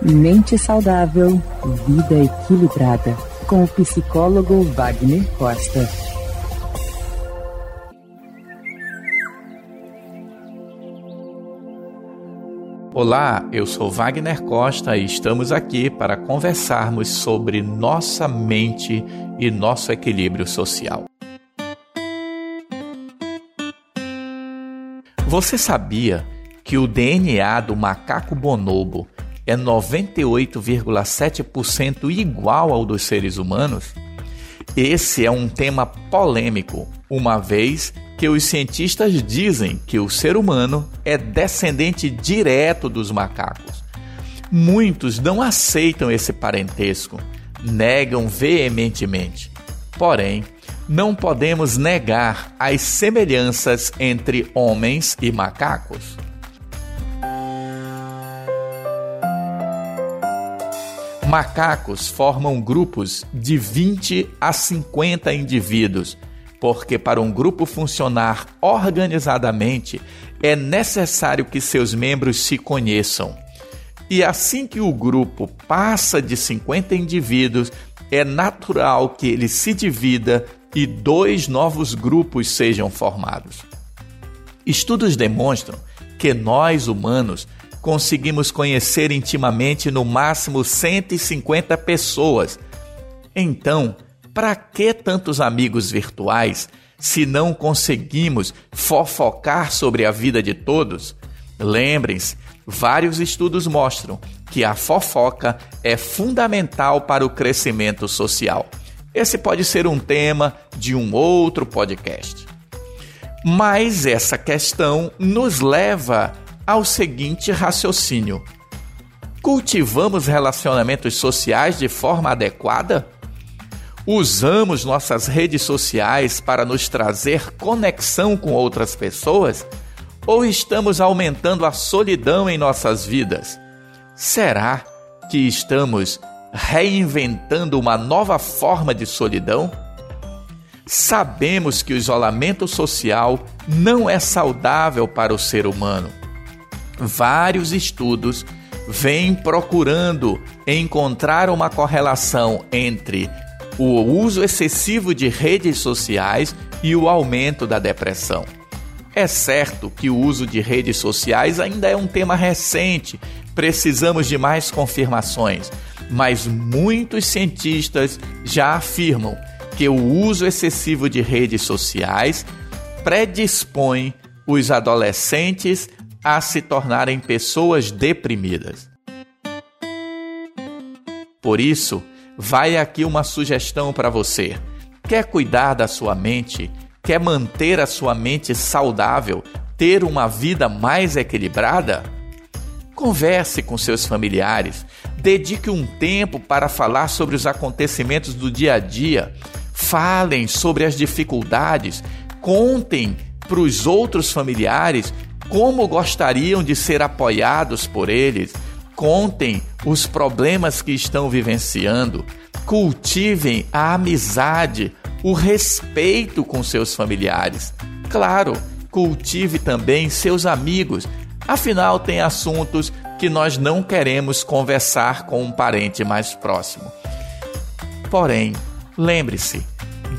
Mente saudável, vida equilibrada. Com o psicólogo Wagner Costa. Olá, eu sou Wagner Costa e estamos aqui para conversarmos sobre nossa mente e nosso equilíbrio social. Você sabia que o DNA do macaco bonobo é 98,7% igual ao dos seres humanos? Esse é um tema polêmico, uma vez que os cientistas dizem que o ser humano é descendente direto dos macacos. Muitos não aceitam esse parentesco, negam veementemente. Porém, não podemos negar as semelhanças entre homens e macacos. Macacos formam grupos de 20 a 50 indivíduos, porque para um grupo funcionar organizadamente é necessário que seus membros se conheçam. E assim que o grupo passa de 50 indivíduos, é natural que ele se divida e dois novos grupos sejam formados. Estudos demonstram que nós, humanos, conseguimos conhecer intimamente no máximo 150 pessoas. Então, para que tantos amigos virtuais se não conseguimos fofocar sobre a vida de todos? Lembrem-se, vários estudos mostram que a fofoca é fundamental para o crescimento social. Esse pode ser um tema de um outro podcast. Mas essa questão nos leva ao seguinte raciocínio: cultivamos relacionamentos sociais de forma adequada? Usamos nossas redes sociais para nos trazer conexão com outras pessoas? Ou estamos aumentando a solidão em nossas vidas? Será que estamos reinventando uma nova forma de solidão? Sabemos que o isolamento social não é saudável para o ser humano. Vários estudos vêm procurando encontrar uma correlação entre o uso excessivo de redes sociais e o aumento da depressão. É certo que o uso de redes sociais ainda é um tema recente, precisamos de mais confirmações, mas muitos cientistas já afirmam que o uso excessivo de redes sociais predispõe os adolescentes a se tornarem pessoas deprimidas. Por isso, vai aqui uma sugestão para você. Quer cuidar da sua mente? Quer manter a sua mente saudável? Ter uma vida mais equilibrada? Converse com seus familiares, dedique um tempo para falar sobre os acontecimentos do dia a dia, falem sobre as dificuldades, contem para os outros familiares como gostariam de ser apoiados por eles, contem os problemas que estão vivenciando, cultivem a amizade, o respeito com seus familiares. Claro, cultive também seus amigos Afinal, tem assuntos que nós não queremos conversar com um parente mais próximo. Porém, lembre-se: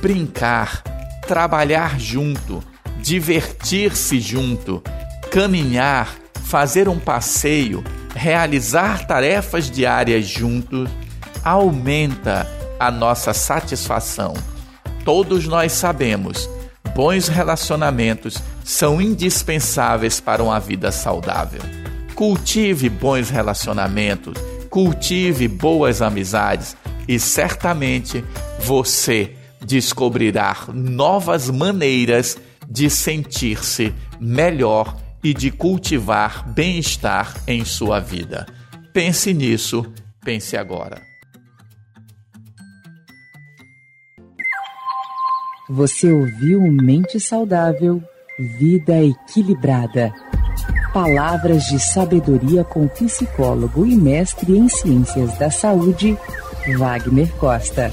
brincar, trabalhar junto, divertir-se junto, caminhar, fazer um passeio, realizar tarefas diárias juntos aumenta a nossa satisfação. Todos nós sabemos bons relacionamentos são indispensáveis para uma vida saudável. Cultive bons relacionamentos, cultive boas amizades e certamente você descobrirá novas maneiras de sentir-se melhor e de cultivar bem-estar em sua vida. Pense nisso, pense agora. Você ouviu Mente Saudável, Vida Equilibrada. Palavras de sabedoria com psicólogo e mestre em ciências da saúde, Wagner Costa.